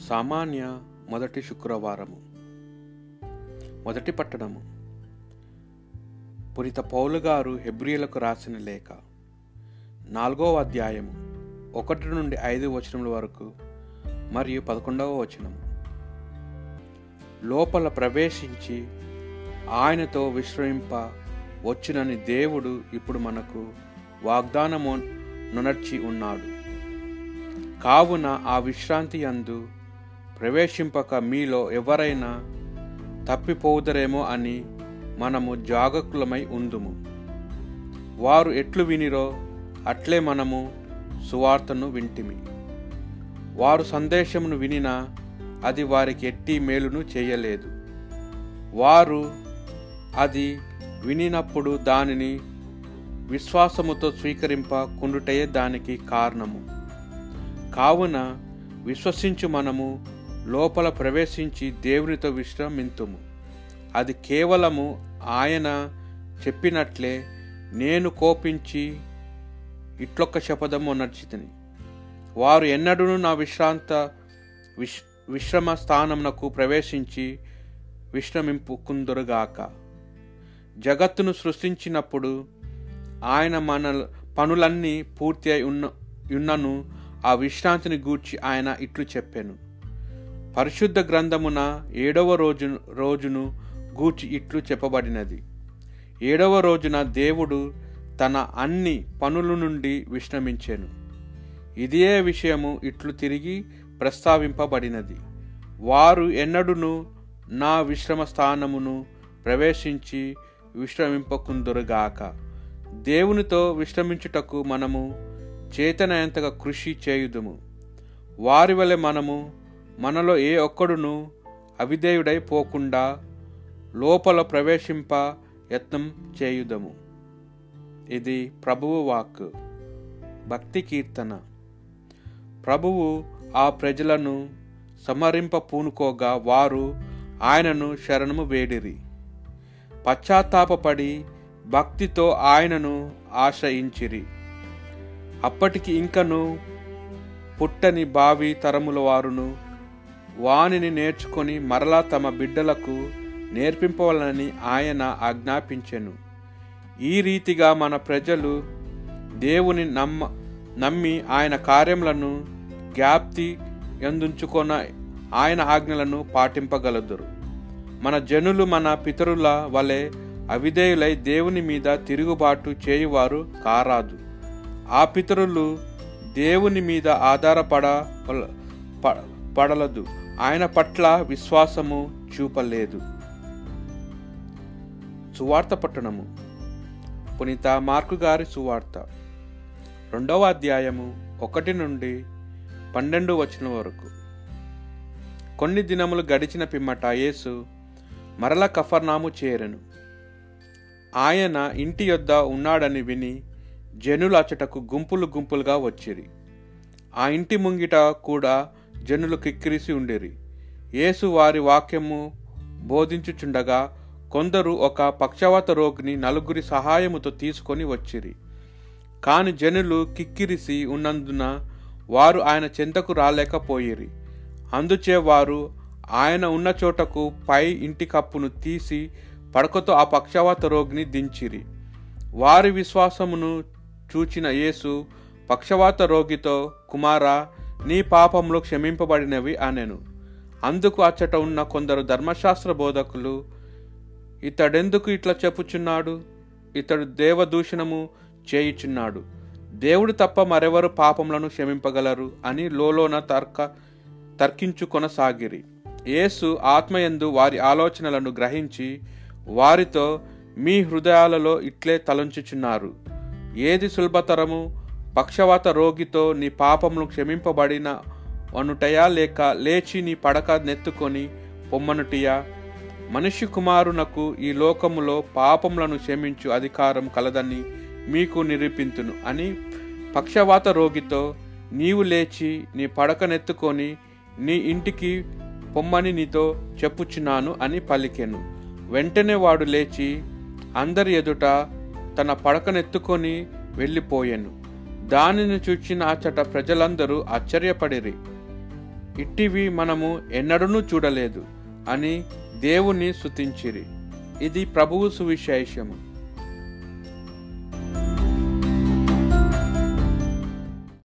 సామాన్య మొదటి శుక్రవారము. మొదటి పట్టణము. పురిత పౌలు గారు హెబ్రియలకు రాసిన లేఖ. నాలుగవ అధ్యాయము ఒకటి నుండి ఐదు వచనముల వరకు మరియు పదకొండవ వచనము. లోపల ప్రవేశించి ఆయనతో విశ్రమింప వచ్చునని దేవుడు ఇప్పుడు మనకు వాగ్దానము నునర్చి ఉన్నాడు. కావున ఆ విశ్రాంతి అందు ప్రవేశింపక మీలో ఎవరైనా తప్పిపోవుదరేమో అని మనము జాగకులమై ఉందుము. వారు ఎట్లు వినిరో అట్లే మనము సువార్తను వింటిమి. వారు సందేశమును వినినా అది వారికి ఎట్టి మేలును చేయలేదు. వారు అది వినినప్పుడు దానిని విశ్వాసముతో స్వీకరింప కుండుటయే దానికి కారణము. కావున విశ్వసించు మనము లోపల ప్రవేశించి దేవునితో విశ్రమింతుము. అది కేవలము ఆయన చెప్పినట్లే నేను కోపించి ఇట్లొక్క శపథము నడిచితిని. వారు ఎన్నడూ నా విశ్రాంత విశ్ విశ్రమ స్థానమునకు ప్రవేశించి విశ్రమింపుకుందురుగాక. జగత్తును సృష్టించినప్పుడు ఆయన మన పనులన్నీ పూర్తి అయి ఉన్న ఉన్నను ఆ విశ్రాంతిని గూర్చి ఆయన ఇట్లు చెప్పాను. పరిశుద్ధ గ్రంథమున ఏడవ రోజు రోజును గూర్చి ఇట్లు చెప్పబడినది. ఏడవ రోజున దేవుడు తన అన్ని పనుల నుండి విశ్రమించాను. ఇదే విషయము ఇట్లు తిరిగి ప్రస్తావింపబడినది. వారు ఎన్నడును నా విశ్రమ స్థానమును ప్రవేశించి విశ్రమింపకుందురుగాక. దేవునితో విశ్రమించుటకు మనము చేతనయంతగా కృషి చేయుదుము. వారి వలె మనము మనలో ఏ ఒక్కడును అవిధేయుడై పోకుండా లోపల ప్రవేశింప యత్నం చేయుదము. ఇది ప్రభువు వాక్ భక్తి కీర్తన. ప్రభువు ఆ ప్రజలను సమరింప పూనుకోగా వారు ఆయనను శరణము వేడిరి. పశ్చాత్తాపపడి భక్తితో ఆయనను ఆశ్రయించిరి. అప్పటికి ఇంకను పుట్టని బావి తరముల వారును వానిని నేర్చుకొని మరలా తమ బిడ్డలకు నేర్పింపవాలని ఆయన ఆజ్ఞాపించెను. ఈ రీతిగా మన ప్రజలు దేవుని నమ్మ నమ్మి ఆయన కార్యములను జ్ఞాప్తి ఎందుంచుకొన ఆయన ఆజ్ఞలను పాటింపగలదురు. మన జనులు మన పితరుల వలె అవిధేయులై దేవుని మీద తిరుగుబాటు చేయువారు కారాదు. ఆ పితరులు దేవుని మీద ఆధారపడ పడలదు. ఆయన పట్ల విశ్వాసము చూపలేదు. సువార్త పట్టణము. పునీత మార్కు గారి సువార్త. రెండవ అధ్యాయము ఒకటి నుండి పన్నెండు వచ్చిన వరకు. కొన్ని దినములు గడిచిన పిమ్మట యేసు మరల కఫర్నాము చేరను. ఆయన ఇంటి యొద్ద ఉన్నాడని విని జనులు అచ్చటకు గుంపులు గుంపులుగా వచ్చిరి. ఆ ఇంటి ముంగిట కూడా జనులు కిక్కిరిసి ఉండేరి. యేసు వారి వాక్యము బోధించుచుండగా కొందరు ఒక పక్షవాత రోగిని నలుగురి సహాయముతో తీసుకొని వచ్చిరి. కాని జనులు కిక్కిరిసి ఉన్నందున వారు ఆయన చెంతకు రాలేకపోయిరి. అందుచే వారు ఆయన ఉన్న చోటకు పై ఇంటి కప్పును తీసి పడకతో ఆ పక్షవాత రోగిని దించిరి. వారి విశ్వాసమును చూచిన యేసు పక్షవాత రోగితో కుమారా నీ పాపంలో క్షమింపబడినవి అనెను. అందుకు అచ్చట ఉన్న కొందరు ధర్మశాస్త్ర బోధకులు ఇతడెందుకు ఇట్లా చెప్పుచున్నాడు? ఇతడు దేవదూషణము చేయుచున్నాడు. దేవుడు తప్ప మరెవరు పాపములను క్షమింపగలరు? అని లోలోన తర్క తర్కించుకొనసాగిరి. యేసు ఆత్మయందు వారి ఆలోచనలను గ్రహించి వారితో మీ హృదయాలలో ఇట్లే తలంచుచున్నారు. ఏది సులభతరము? పక్షవాత రోగితో నీ పాపములు క్షమింపబడిన అనుటయా లేక లేచి నీ పడక నెత్తుకొని పొమ్మనుటియా? మనిషి కుమారునకు ఈ లోకములో పాపములను క్షమించు అధికారం కలదని మీకు నిరూపింతును. అని పక్షవాత రోగితో నీవు లేచి నీ పడకనెత్తుకొని నీ ఇంటికి పొమ్మని నీతో చెప్పుచున్నాను అని పలికెను. వెంటనే వాడు లేచి అందరి ఎదుట తన పడకనెత్తుకొని వెళ్ళిపోయాను. దానిని చూచిన అచ్చట ప్రజలందరూ ఆశ్చర్యపడిరి. ఇట్టివి మనము ఎన్నడూ చూడలేదు అని దేవుని స్తుతించిరి. ఇది ప్రభువు సువిశేషము.